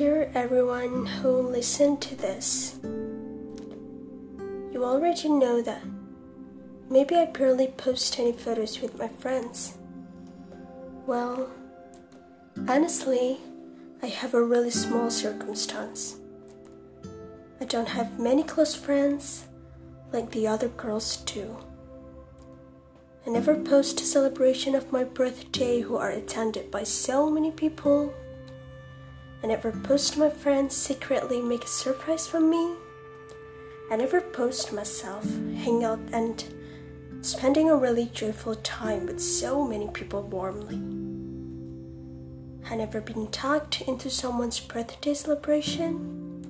Dear everyone who listened to this, you already know that maybe I barely post any photos with my friends. Well, honestly, I have a really small circumstance. I don't have many close friends like the other girls do. I never post a celebration of my birthday who are attended by so many people. I never post my friends secretly make a surprise for me. I never post myself hang out and spending a really joyful time with so many people warmly. I never been tucked into someone's birthday celebration.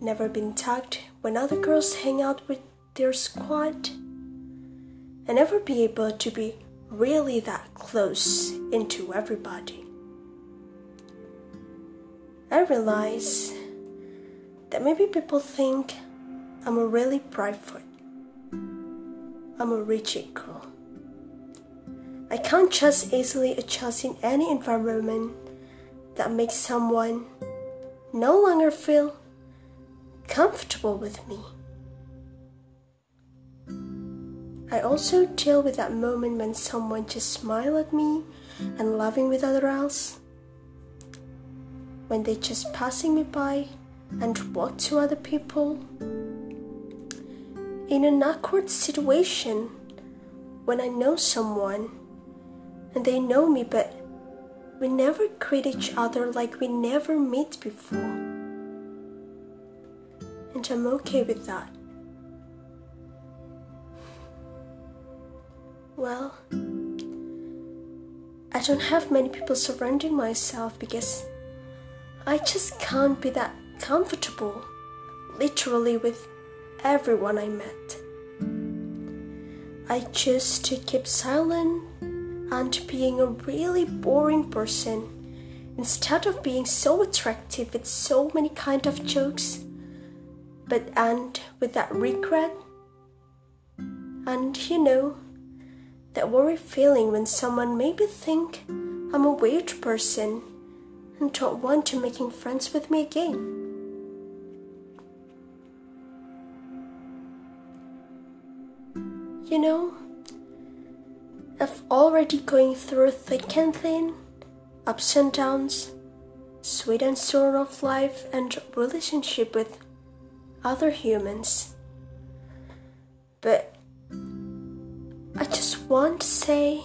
Never been tucked when other girls hang out with their squad and never be able to be really that close into everybody. I realize that maybe people think I'm a really foot. I'm a rigid girl. I can't just easily adjust in any environment that makes someone no longer feel comfortable with me. I also deal with that moment when someone just smile at me and laughing with other else. When they're just passing me by and walk to other people. In an awkward situation when I know someone and they know me but we never greet each other like we never met before. And I'm okay with that. Well, I don't have many people surrounding myself because I just can't be that comfortable, literally, with everyone I met. I choose to keep silent and being a really boring person instead of being so attractive with so many kind of jokes, but end with that regret. And you know, that worry feeling when someone maybe think I'm a weird person and don't want to making friends with me again. You know, I've already going through thick and thin, ups and downs, sweet and sour of life and relationship with other humans. But I just want to say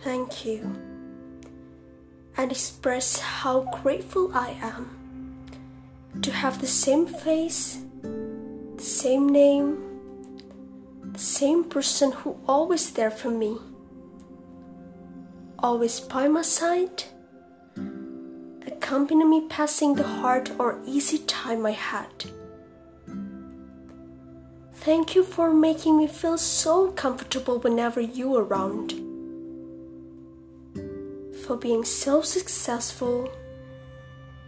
thank you and express how grateful I am to have the same face, the same name, the same person who always there for me, always by my side, accompany me passing the hard or easy time I had. Thank you for making me feel so comfortable whenever you are around. For being so successful,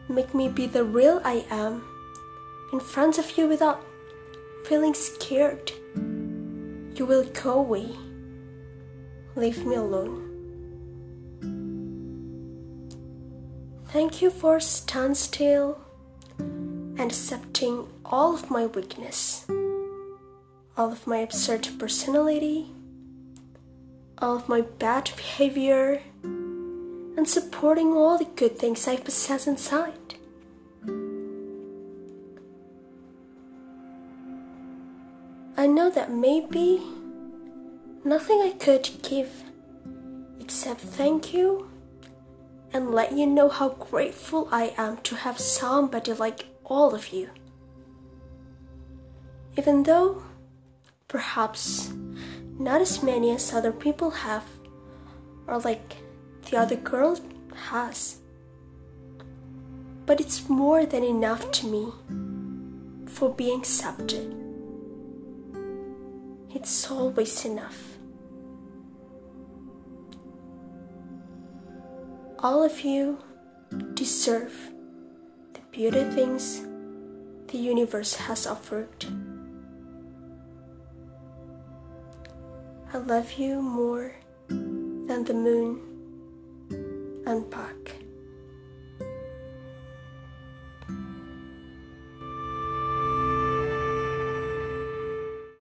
make me be the real I am in front of you without feeling scared. You will go away. Leave me alone. Thank you for standing still and accepting all of my weakness all of my absurd personality, all of my bad behavior, and supporting all the good things I possess inside. I know that maybe nothing I could give except thank you and let you know how grateful I am to have somebody like all of you. Even though perhaps not as many as other people have, or like the other girl has. But it's more than enough to me for being accepted. It's always enough. All of you deserve the beauty things the universe has offered. I love you more than the moon and Park.